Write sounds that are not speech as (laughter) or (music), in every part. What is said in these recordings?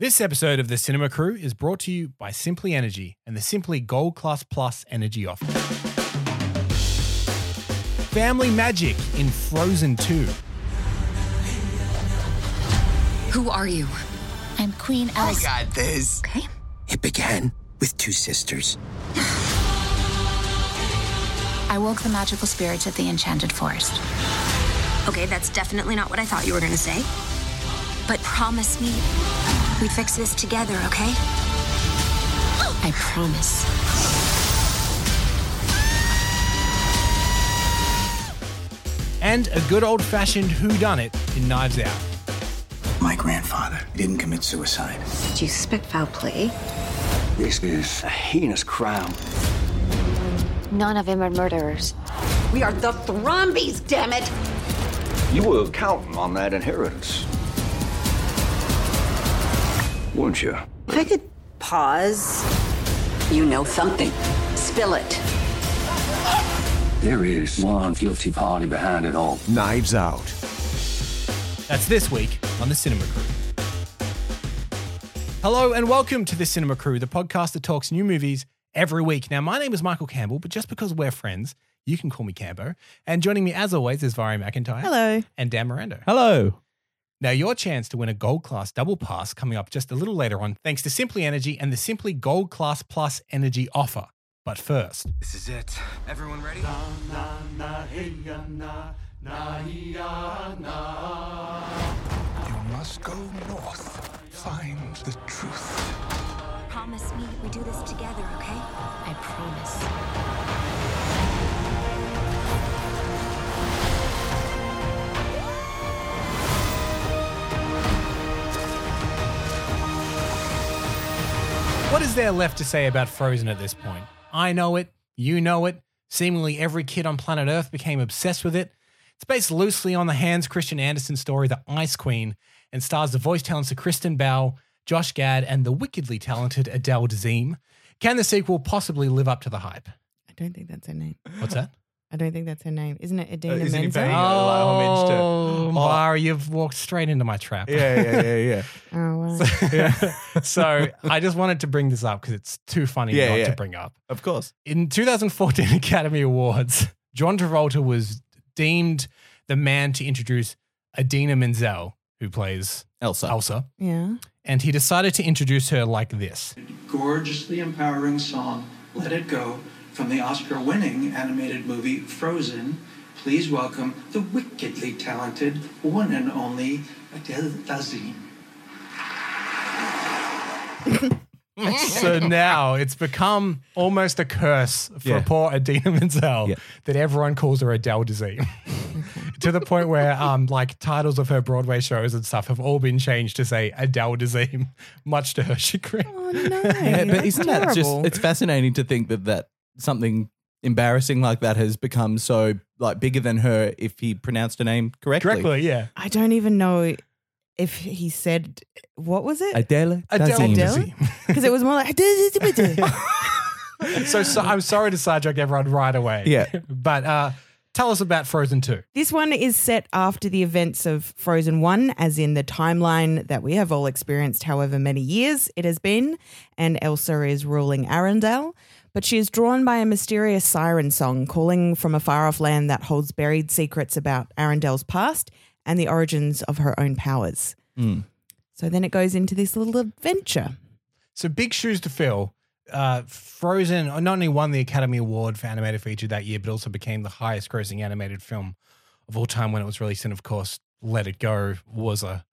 This episode of the Cinema Crew is brought to you by Simply Energy and the Simply Gold Class Plus energy offer. Family magic in Frozen 2. Who are you? I'm Queen I Elsa. got this. Okay. It began with two sisters. I woke the magical spirits of the Enchanted Forest. Okay, that's definitely not what I thought you were gonna say. But promise me we'd fix this together, okay? I promise. And a good old fashioned whodunit in Knives Out. My grandfather didn't commit suicide. Did you spit foul play? This is a heinous crime. None of them are murderers. We are the Thrombeys, damn it! You were counting on that inheritance. Weren't you? If I could pause. You know something. Spill it. There is one guilty party behind it all. Knives Out. That's this week on the Cinema Crew. Hello and welcome to the Cinema Crew, the podcast that talks new movies every week. Now, my name is Michael Campbell, but just because we're friends, you can call me Cambo. And joining me, as always, is Vari McIntyre. Hello. And Dan Miranda. Hello. Now, your chance to win a Gold Class Double Pass coming up just a little later on, thanks to Simply Energy and the Simply Gold Class Plus Energy offer. But first, This is it. Everyone ready? You must go north. Find the truth. Promise me we do this together, okay? I promise. What is there left to say about Frozen at this point? I know it. You know it. Seemingly every kid on planet Earth became obsessed with it. It's based loosely on the Hans Christian Andersen story, The Ice Queen, and stars the voice talents of Kristen Bell, Josh Gad, and the wickedly talented Adele Dazeem. Can the sequel possibly live up to the hype? I don't think that's her name. What's that? (laughs) I don't think that's her name. Isn't it Idina uh, isn't Menzel? paying- Yeah, like homage to- Oh, Mara, you've walked straight into my trap. Yeah, yeah, yeah, yeah. (laughs) Oh, right. (laughs) (laughs) so I just wanted to bring this up because it's too funny Yeah, not yeah. to bring up. of course. In 2014 Academy Awards, John Travolta was deemed the man to introduce Idina Menzel, who plays Elsa. Elsa, yeah. and he decided to introduce her like this. gorgeously empowering song, Let It Go, from the Oscar winning animated movie Frozen. Please welcome the wickedly talented one and only Adele Dazeem. (laughs) so now it's become almost a curse for Yeah. poor Idina Menzel Yeah. that everyone calls her Adele Dazeem. (laughs) to the point where um like titles of her Broadway shows and stuff have all been changed to say Adele Dazeem, (laughs) much to her chagrin. Oh, no. Yeah, but isn't that just, it's fascinating to think that that something embarrassing like that has become so like bigger than her if he pronounced her name correctly. Correctly, yeah. I don't even know if he said, what was it? Adele. Adele Adele? Because it was more like, (laughs) so, so I'm sorry to sidetrack everyone right away. Yeah. (laughs) but uh, tell us about Frozen 2. This one is set after the events of Frozen 1, as in the timeline that we have all experienced, however many years it has been, and Elsa is ruling Arendelle. But she is drawn by a mysterious siren song calling from a far off land that holds buried secrets about Arendelle's past and the origins of her own powers. Mm. So then it goes into this little adventure. So big shoes to fill. Uh, Frozen not only won the Academy Award for animated feature that year, but also became the highest grossing animated film of all time when it was released. And of course, Let It Go was a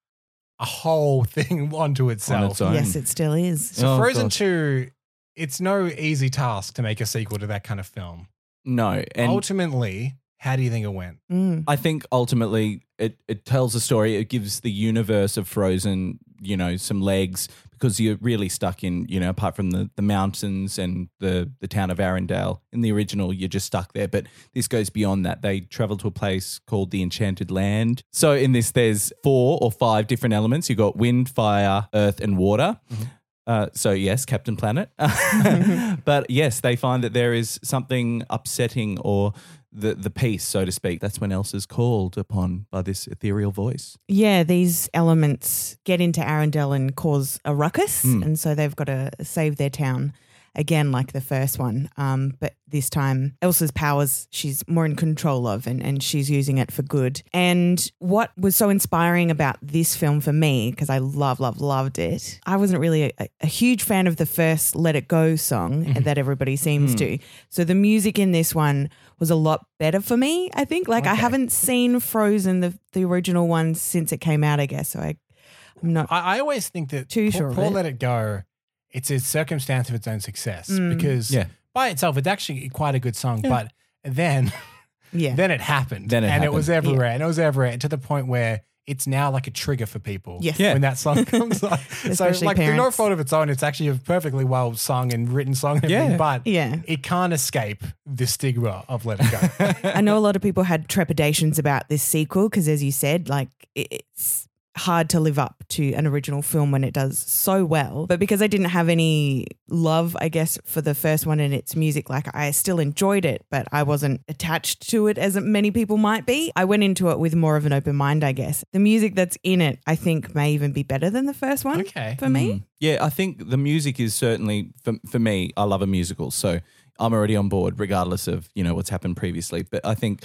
a whole (laughs) thing onto itself. its own. Yes, it still is. So Oh, Frozen 2, it's no easy task to make a sequel to that kind of film. No. And Ultimately, how do you think it went? Mm. I think ultimately it, it tells a story. It gives the universe of Frozen, you know, some legs because you're really stuck in, you know, apart from the, the mountains and the, the town of Arendelle. In the original, you're just stuck there. But this goes beyond that. They travel to a place called the Enchanted Land. So in this, there's four or five different elements. You've got wind, fire, earth, and water. Uh, so yes, Captain Planet. (laughs) but yes, they find that there is something upsetting or the the peace, so to speak. That's when Elsa's called upon by this ethereal voice. Yeah, these elements get into Arendelle and cause a ruckus, Mm. and so they've got to save their town again, like the first one. Um, but this time, Elsa's powers she's more in control of, and, and she's using it for good. And what was so inspiring about this film for me, because I love, love, loved it, I wasn't really a, a huge fan of the first "Let It Go" song Mhm. that everybody seems Mm. to. So the music in this one was a lot better for me. I think. Like I haven't seen Frozen the the original one since it came out. I guess so. I I'm not. I, I always think that Too Poor, sure Poor. Let It Go, it's a circumstance of its own success Mm. because Yeah. by itself, it's actually quite a good song. Yeah. But then, (laughs) Yeah. then it happened. Then it and it was happened. everywhere. And it was everywhere to the point where it's now like a trigger for people Yes. Yeah. when that song (laughs) comes on. so, Especially like, through no parents. fault of its own, it's actually a perfectly well sung and written song. And everything, Yeah. But Yeah. it can't escape the stigma of Let It Go. (laughs) I know a lot of people had trepidations about this sequel because, as you said, like it- it's hard to live up to an original film when it does so well. But because I didn't have any love, I guess, for the first one and its music, like I still enjoyed it, but I wasn't attached to it as many people might be. I went into it with more of an open mind, I guess. The music that's in it, I think, may even be better than the first one Okay. for me. Mm. Yeah, I think the music is certainly for, for me. I love a musical, so I'm already on board, regardless of you know what's happened previously. But I think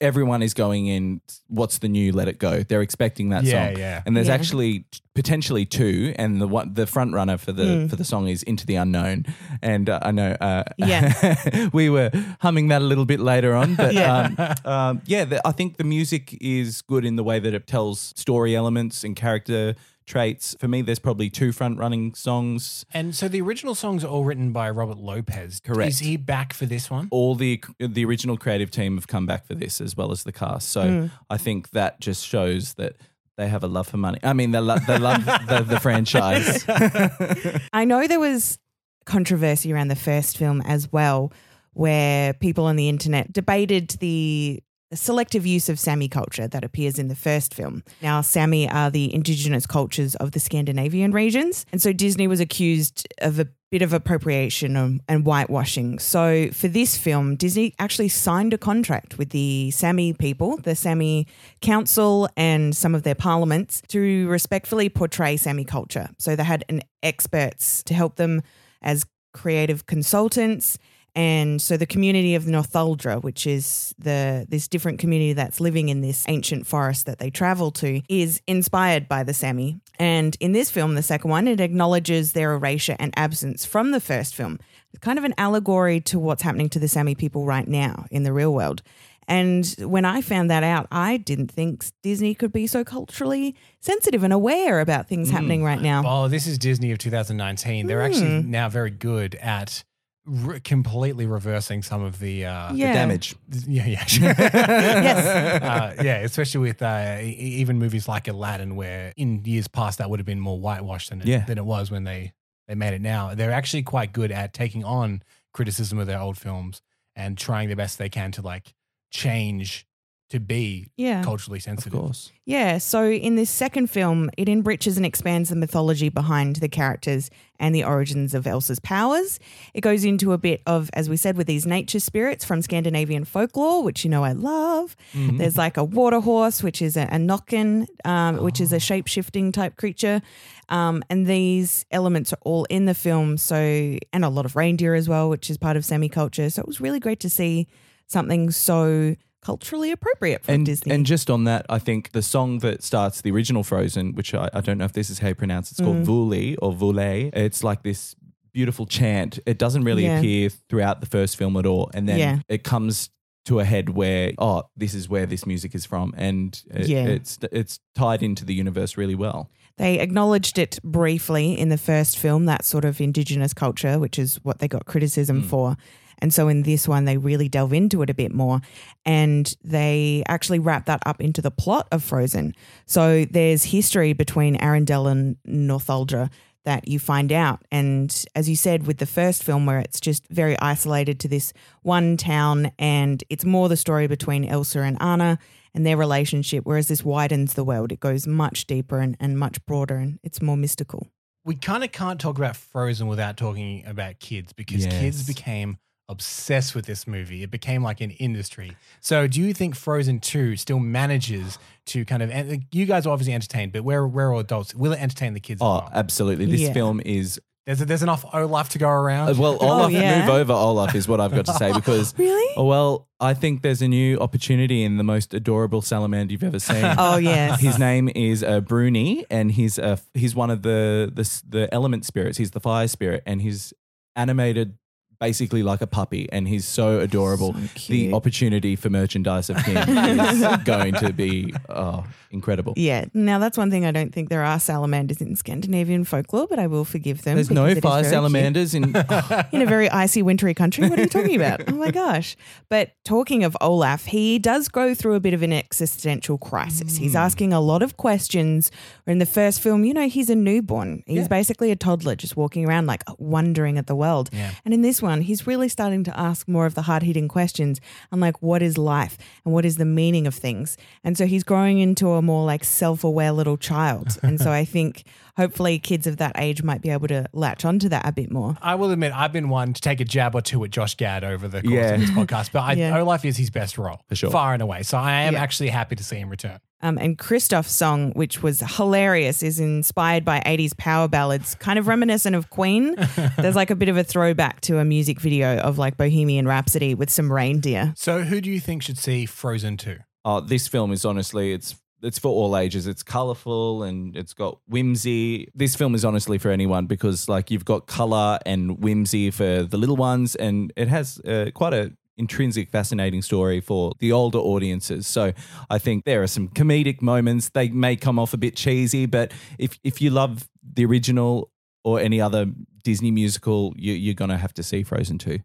everyone is going in. What's the new Let It Go? They're expecting that Yeah, song, yeah. and there's Yeah. actually potentially two, and the one the front runner for the Mm. for the song is Into the Unknown, and uh, I know, uh, Yeah. (laughs) we were humming that a little bit later on, but Yeah. um, um, yeah, the, I think the music is good in the way that it tells story elements and character traits. For me, there's probably two front running songs. and so the original songs are all written by Robert Lopez. Correct. Is he back for this one? All the the original creative team have come back for this as well as the cast. So Mm. I think that just shows that they have a love for money. I mean, they, lo- they love the, the franchise. (laughs) I know there was controversy around the first film as well, where people on the internet debated the selective use of Sami culture that appears in the first film. Now, Sami are the indigenous cultures of the Scandinavian regions. And so Disney was accused of a bit of appropriation and, and whitewashing. So for this film, Disney actually signed a contract with the Sami people, the Sami council and some of their parliaments to respectfully portray Sami culture. So they had an experts to help them as creative consultants and so the community of Northuldra, which is the this different community that's living in this ancient forest that they travel to, is inspired by the Sami. And in this film, the second one, it acknowledges their erasure and absence from the first film. It's kind of an allegory to what's happening to the Sami people right now in the real world. And when I found that out, I didn't think Disney could be so culturally sensitive and aware about things happening right now. Oh, this is Disney of 2019. They're actually Hmm. now very good at re- completely reversing some of the, uh, Yeah. Damage. (laughs) yeah, yeah, (laughs) Yes. uh, yeah. Especially with uh, e- even movies like Aladdin, where in years past that would have been more whitewashed than it, Yeah. than it was when they they made it. Now they're actually quite good at taking on criticism of their old films and trying the best they can to like change to be Yeah. culturally of sensitive. course. Yeah, so in this second film, it enriches and expands the mythology behind the characters and the origins of Elsa's powers. It goes into a bit of, as we said, with these nature spirits from Scandinavian folklore, which you know I love. There's like a water horse, which is a, a Nokken, um, which is a shape shifting type creature. Um, and these elements are all in the film. So, and a lot of reindeer as well, which is part of Sami culture. So it was really great to see something so culturally appropriate from and, Disney. And just on that, I think the song that starts the original Frozen, which I, I don't know if this is how you pronounce it, it's Mm. called Vuli or Vule. It's like this beautiful chant. It doesn't really Yeah. appear throughout the first film at all. And then Yeah. it comes to a head where, oh, this is where this music is from. And it, Yeah. it's, it's tied into the universe really well. They acknowledged it briefly in the first film, that sort of indigenous culture, which is what they got criticism for. And so in this one, they really delve into it a bit more and they actually wrap that up into the plot of Frozen. So there's history between Arendelle and Northuldra that you find out. And as you said with the first film, where it's just very isolated to this one town and it's more the story between Elsa and Anna and their relationship, whereas this widens the world. It goes much deeper and, and much broader and it's more mystical. we kind of can't talk about Frozen without talking about kids because kids became obsessed with this movie. It became like an industry. So, do you think Frozen 2 still manages to kind of, and you guys are obviously entertained, but we're, we're all adults. Will it entertain the kids? Oh, well? absolutely. This Yeah. film is There's, there's enough Olaf to go around. Uh, Well, Olaf, yeah. move over, Olaf, is what I've got to say (laughs) because. Really? Oh, well, I think there's a new opportunity in the most adorable salamander you've ever seen. (laughs) Oh yes. His name is uh, Bruni, and he's uh, he's one of the, the the element spirits. He's the fire spirit, and he's animated basically like a puppy, and he's so adorable. So the opportunity for merchandise of him is (laughs) going to be oh, incredible. Yeah. Now that's one thing I don't think there are salamanders in Scandinavian folklore, but I will forgive them. There's no because it is fire very cute. salamanders in. (laughs) (laughs) in a very icy, wintry country. What are you talking about? Oh my gosh. But talking of Olaf, he does go through a bit of an existential crisis. He's Hmm. asking a lot of questions. In the first film, you know, he's a newborn. He's Yeah. basically a toddler just walking around, like wondering at the world. Yeah. And in this one, he's really starting to ask more of the hard hitting questions and like, what is life and what is the meaning of things? And so he's growing into a more like self aware little child. and so I think hopefully kids of that age might be able to latch onto that a bit more. I will admit, I've been one to take a jab or two at Josh Gad over the course Yeah. of this podcast, but I, (laughs) Yeah. Olaf is his best role, For sure. far and away. So I am Yeah. actually happy to see him return. Um, and Kristoff's song, which was hilarious, is inspired by 80s power ballads, kind of reminiscent of Queen. (laughs) There's like a bit of a throwback to a music video of like Bohemian Rhapsody with some reindeer. So who do you think should see Frozen 2? Oh, this film is honestly it's it's for all ages. It's colorful and it's got whimsy. This film is honestly for anyone because like you've got color and whimsy for the little ones, and it has uh, quite a intrinsic fascinating story for the older audiences. So I think there are some comedic moments. They may come off a bit cheesy, but if if you love the original or any other Disney musical, you, you're gonna have to see Frozen two.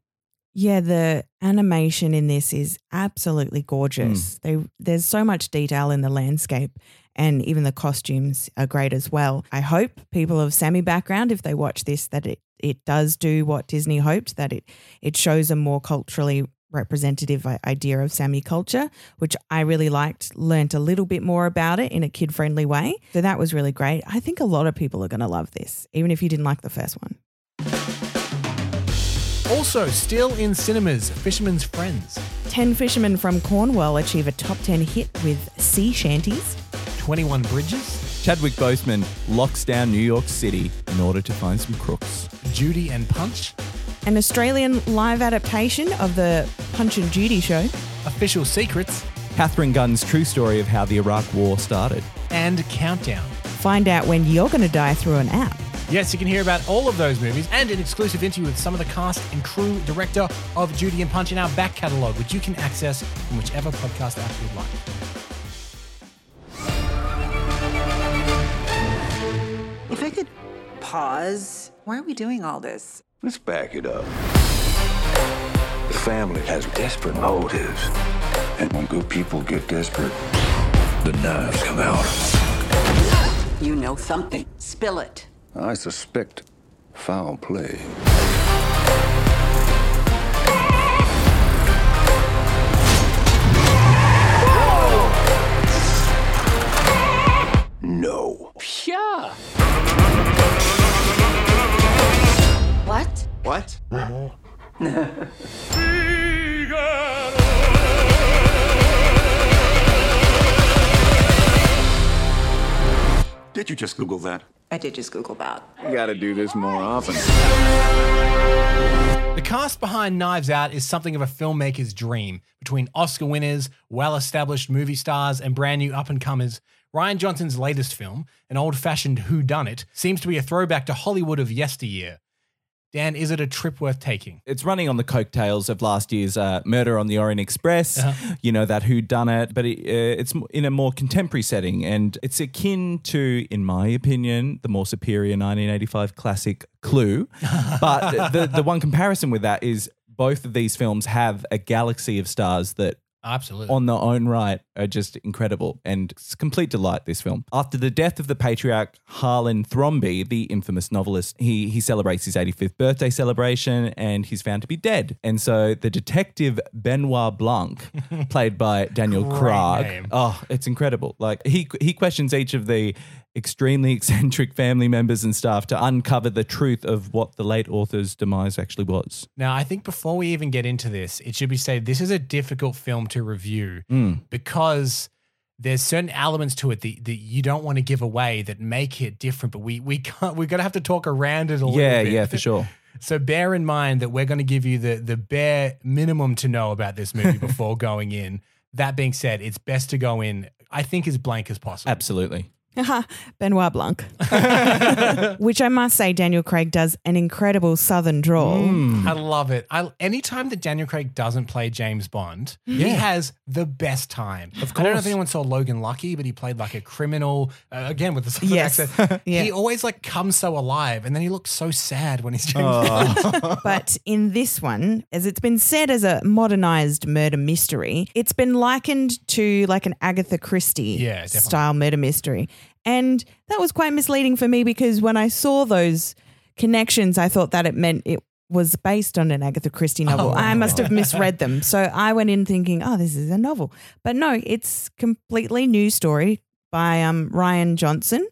Yeah, the animation in this is absolutely gorgeous. Mm. They there's so much detail in the landscape and even the costumes are great as well. I hope people of Sami background if they watch this that it it does do what Disney hoped that it it shows a more culturally representative idea of Sami culture, which I really liked, learnt a little bit more about it in a kid-friendly way. So that was really great. I think a lot of people are going to love this even if you didn't like the first one. Also, still in cinemas, Fisherman's Friends. 10 fishermen from Cornwall achieve a top 10 hit with sea shanties. 21 Bridges, Chadwick Boseman locks down New York City in order to find some crooks. Judy and Punch, An Australian live adaptation of the Punch and Judy show. Official Secrets, Katharine Gun's true story of how the Iraq War started. and Countdown. Find out when you're going to die through an app. Yes, you can hear about all of those movies and an exclusive interview with some of the cast and crew director of Judy and Punch in our back catalogue, which you can access from whichever podcast app you'd like. If I could pause, why are we doing all this? Let's back it up. The family has desperate motives. And when good people get desperate, the knives come out. You know something. Spill it. I suspect foul play. You just Google that? I did just Google that. You gotta do this more often. The cast behind Knives Out is something of a filmmaker's dream. Between Oscar winners, well established movie stars, and brand new up and comers, Rian Johnson's latest film, an old fashioned whodunit, seems to be a throwback to Hollywood of yesteryear. Dan, is it a trip worth taking? It's running on the coattails of last year's uh, Murder on the Orient Express. You know that who done it, but it, uh, it's in a more contemporary setting, and it's akin to, in my opinion, the more superior 1985 classic Clue. (laughs) but the the one comparison with that is both of these films have a galaxy of stars that Absolutely. on their own right are just incredible and it's complete delight this film after the death of the patriarch harlan thrombey the infamous novelist he he celebrates his 85th birthday celebration and he's found to be dead and so the detective benoit blanc (laughs) played by daniel Craig. name. oh it's incredible like he he questions each of the extremely (laughs) eccentric family members and staff to uncover the truth of what the late author's demise actually was. Now, I think before we even get into this, it should be said this is a difficult film to review Mm. because there's certain elements to it that, that you don't want to give away that make it different. But we we can't. We're gonna have to talk around it a little Yeah, bit. Yeah, yeah, for sure. (laughs) So bear in mind that we're going to give you the the bare minimum to know about this movie (laughs) before going in. That being said, it's best to go in, I think, as blank as possible. Absolutely. (laughs) Benoit Blanc. (laughs) Which I must say, Daniel Craig does an incredible southern drawl. Mm. I love it. I anytime that Daniel Craig doesn't play James Bond, he has the best time. Of course. I don't know if anyone saw Logan Lucky, but he played like a criminal uh, again with the southern Yes. accent. (laughs) Yeah. He always like comes so alive, and then he looks so sad when he's James Oh. Bond. but in this one, as it's been said as a modernized murder mystery, it's been likened to like an Agatha Christie Yeah, definitely. style murder mystery. And that was quite misleading for me because when I saw those connections, I thought that it meant it was based on an Agatha Christie novel. Oh. I must have misread them. So I went in thinking, oh, this is a novel. But no, it's completely new story by um, Rian Johnson,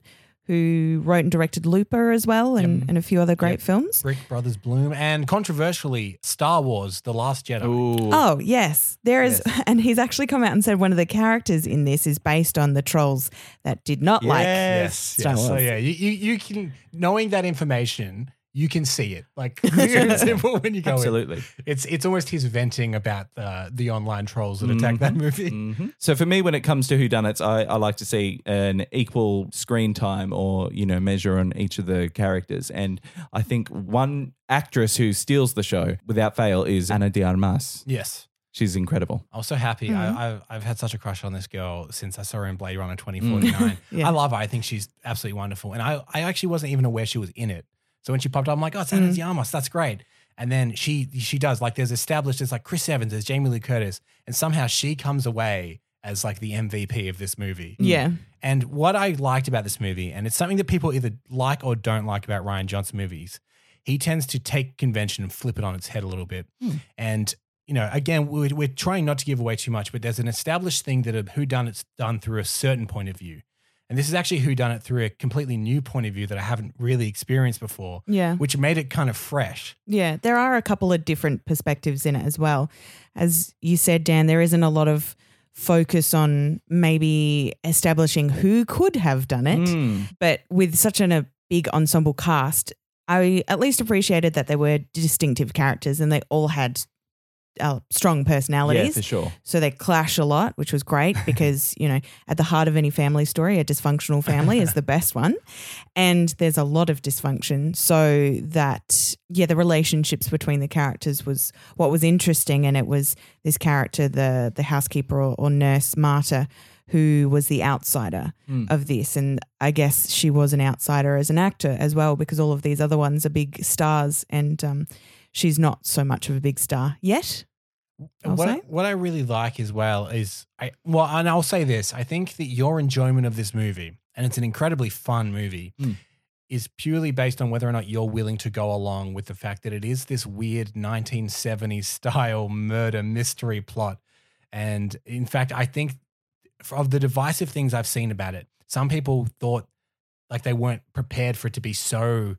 who wrote and directed Looper as well and, and a few other great Yep. films. Brick Brothers Bloom, and controversially, Star Wars: The Last Jedi. Ooh. Oh, yes. There is, (laughs) and he's actually come out and said one of the characters in this is based on the trolls that did not like Yes, Star yes. So Wars. yeah, you, you you can knowing that information, you can see it. Like (laughs) it's simple when you go in. Absolutely. It's it's almost his venting about the the online trolls that attack that movie. Mhm. So for me, when it comes to whodunits, I, I like to see an equal screen time or you know measure on each of the characters. And I think one actress who steals the show without fail is Ana de Armas. Yes. She's incredible. I was so happy. Mm-hmm. I, I've, I've had such a crush on this girl since I saw her in Blade Runner (laughs) 2049. Yeah. I love her. I think she's absolutely wonderful. And I, I actually wasn't even aware she was in it. So when she popped up, I'm like, oh, it's Ana Mm. de Armas. That's great. And then she she does like there's established there's like Chris Evans, there's Jamie Lee Curtis, and somehow she comes away as like the MVP of this movie. Yeah. And what I liked about this movie, and it's something that people either like or don't like about Rian Johnson movies, he tends to take convention and flip it on its head a little bit. And, you know, again, we're, we're trying not to give away too much, but there's an established thing that a whodunit's done through a certain point of view. And this is actually who done it through a completely new point of view that I haven't really experienced before, Yeah. which made it kind of fresh. Yeah. There are a couple of different perspectives in it as well. As you said, Dan, there isn't a lot of focus on maybe establishing who could have done it. Mm. But with such an, a big ensemble cast, I at least appreciated that there were distinctive characters and they all had uh, strong Yeah, for sure. So they clash a lot, which was great (laughs) because, you know, at the heart of any family story, a dysfunctional family is the best one. And there's a lot of dysfunction. So that, yeah, the relationships between the characters was what was interesting. And it was this character, the the housekeeper or, or nurse, Marta, who was the outsider of this. And I guess she was an outsider as an actor as well, because all of these other ones are big stars. And um, she's not so much of a big star yet. I'll what, I, what I really like as well is I well, and I'll say this: I think that your enjoyment of this movie, and it's an incredibly fun movie, Mm. is purely based on whether or not you're willing to go along with the fact that it is this weird 1970s style murder mystery plot. And in fact, I think of the divisive things I've seen about it, some people thought like they weren't prepared for it to be so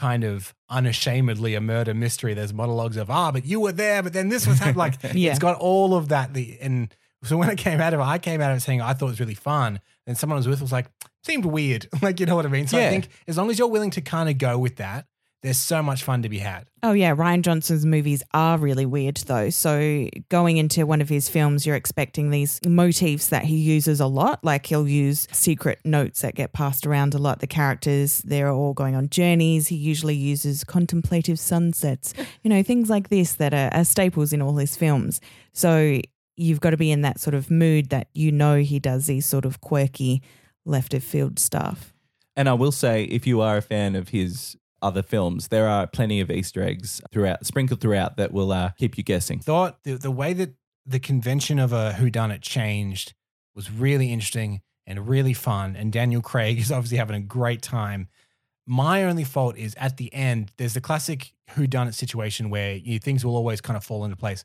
kind of unashamedly a murder mystery. There's monologues of ah, but you were there, but then this was happening. Like (laughs) Yeah. it's got all of that. The and so when I came out of it, I came out of it saying I thought it was really fun. And someone I was with was like, seemed weird. (laughs) like you know what I mean? So I think as long as you're willing to kind of go with that, there's so much fun to be had. Oh yeah, Rian Johnson's movies are really weird though. So going into one of his films, you're expecting these motifs that he uses a lot. Like he'll use secret notes that get passed around a lot. The characters, they're all going on journeys. He usually uses contemplative sunsets, you know, things like this that are, are staples in all his films. So you've got to be in that sort of mood that you know he does these sort of quirky left of field stuff. And I will say, if you are a fan of his other films, there are plenty of Easter eggs throughout, sprinkled throughout, that will uh, keep you guessing. Thought the, the way that the convention of a whodunit changed was really interesting and really fun. And Daniel Craig (laughs) is obviously having a great time. My only fault is at the end, there's the classic whodunit situation where you, things will always kind of fall into place.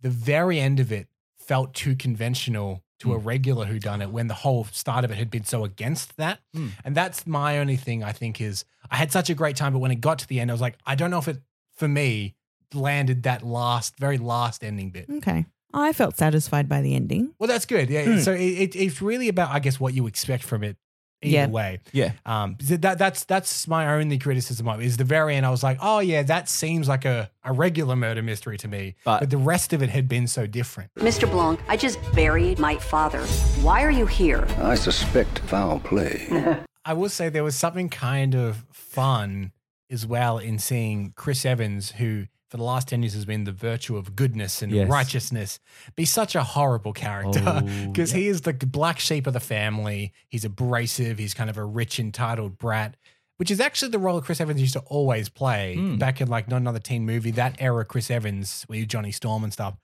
The very end of it felt too conventional to a regular who done it when the whole start of it had been so against that. Mm. And that's my only thing I think is I had such a great time, but when it got to the end, I was like, I don't know if it for me landed that last, very last ending bit. Okay. I felt satisfied by the ending. Well, that's good. Yeah. Mm. So it, it, it's really about, I guess, what you expect from it. Either Yeah. way, Yeah. um, that that's that's my only criticism of it. Is the very end? I was like, oh yeah, that seems like a, a regular murder mystery to me, But- but the rest of it had been so different. Mr. Blanc, I just buried my father. Why are you here? I suspect foul play. (laughs) I will say there was something kind of fun as well in seeing Chris Evans, who for the last 10 years has been the virtue of goodness and Yes. righteousness, be such a horrible character Oh, (laughs) because he is the black sheep of the family. He's abrasive. He's kind of a rich, entitled brat. Which is actually the role Chris Evans used to always play Hmm. back in like not another teen movie, that era Chris Evans with Johnny Storm and stuff.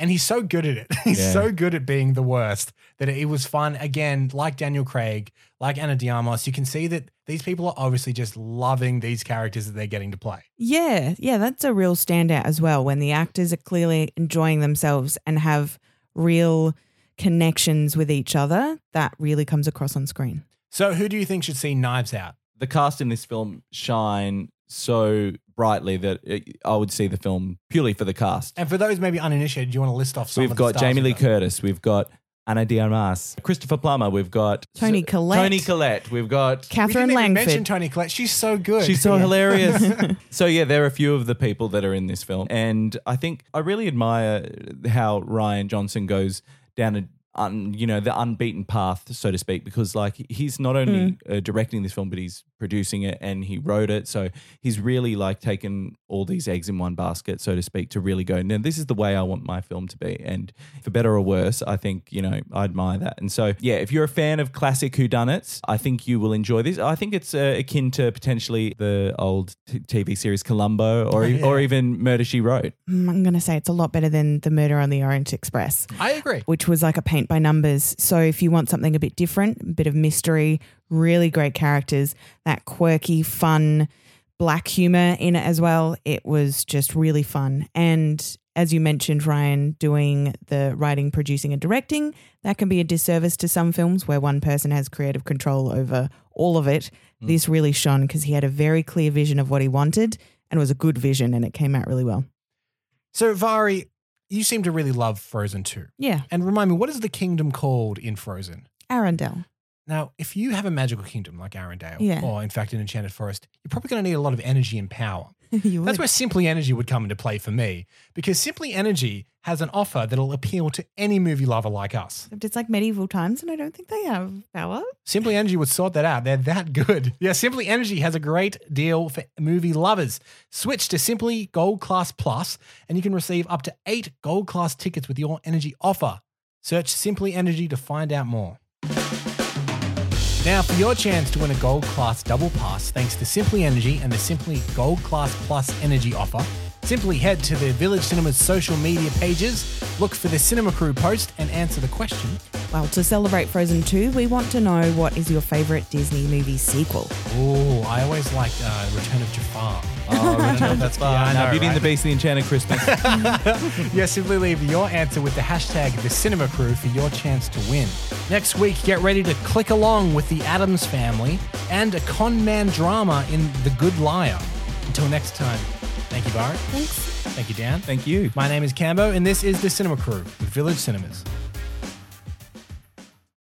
And he's so good at it. (laughs) He's Yeah. so good at being the worst that it was fun. Again, like Daniel Craig, like Ana de Armas, you can see that these people are obviously just loving these characters that they're getting to play. Yeah, yeah, that's a real standout as well when the actors are clearly enjoying themselves and have real connections with each other. That really comes across on screen. So, who do you think should see Knives Out? The cast in this film shine so brightly that it, I would see the film purely for the cast. And for those maybe uninitiated, do you want to list off some We've of the got stars Jamie who've Lee done- Curtis. We've got Ana de Armas, Christopher Plummer. We've got Toni Collette. Toni Collette. We've got We Catherine didn't even mention Toni Collette. She's so good. She's so hilarious. (laughs) so yeah, there are a few of the people that are in this film, and I think I really admire how Rian Johnson goes down a. Un, you know the unbeaten path, so to speak, because like he's not only uh, directing this film, but he's producing it and he wrote it. So he's really like taken all these eggs in one basket, so to speak, to really go. Now this is the way I want my film to be, and for better or worse, I think you know I admire that. And so yeah, if you're a fan of classic whodunits, I think you will enjoy this. I think it's uh, akin to potentially the old t- TV series Columbo, or e- Yeah. or even Murder She Wrote. Mm, I'm going to say it's a lot better than The Murder on the Orient Express, I agree. which was like a paint by numbers. So if you want something a bit different, a bit of mystery, really great characters, that quirky, fun, black humor in it as well, it was just really fun. And as you mentioned, Rian, doing the writing, producing, and directing, that can be a disservice to some films where one person has creative control over all of it. Mm. This really shone because he had a very clear vision of what he wanted and was a good vision and it came out really well. So, Vari, you seem to really love Frozen 2. Yeah, And remind me, what is the kingdom called in Frozen? Arendelle. Now, if you have a magical kingdom like Arendelle, Yeah. or in fact an enchanted forest, you're probably going to need a lot of energy and power. (laughs) That's where Simply Energy would come into play for me, because Simply Energy has an offer that'll appeal to any movie lover like us. It's like medieval times, and I don't think they have power. Simply Energy would sort that out. They're that good. (laughs) Yeah, Simply Energy has a great deal for movie lovers. Switch to Simply Gold Class Plus, and you can receive up to eight Gold Class tickets with your energy offer. Search Simply Energy to find out more. Now, for your chance to win a Gold Class Double Pass, thanks to Simply Energy and the Simply Gold Class Plus Energy offer, simply head to the Village Cinema's social media pages, look for the Cinema Crew post, and answer the question Well, to celebrate Frozen 2, we want to know what is your favorite Disney movie sequel? Oh, I always liked uh, Return of Jafar. Oh, Return of that's (laughs) Jafar. I fine. know, Beauty and the right? Beast, and the Enchanted Christmas. (laughs) Yeah, simply leave your answer with the hashtag the Cinema Crew for your chance to win. Next week, get ready to click along with the Addams family and a con man drama in The Good Liar. Until next time, thank you, Barrett. Thanks. Thank you, Dan. Thank you. My name is Cambo, and this is the Cinema Crew with Village Cinemas.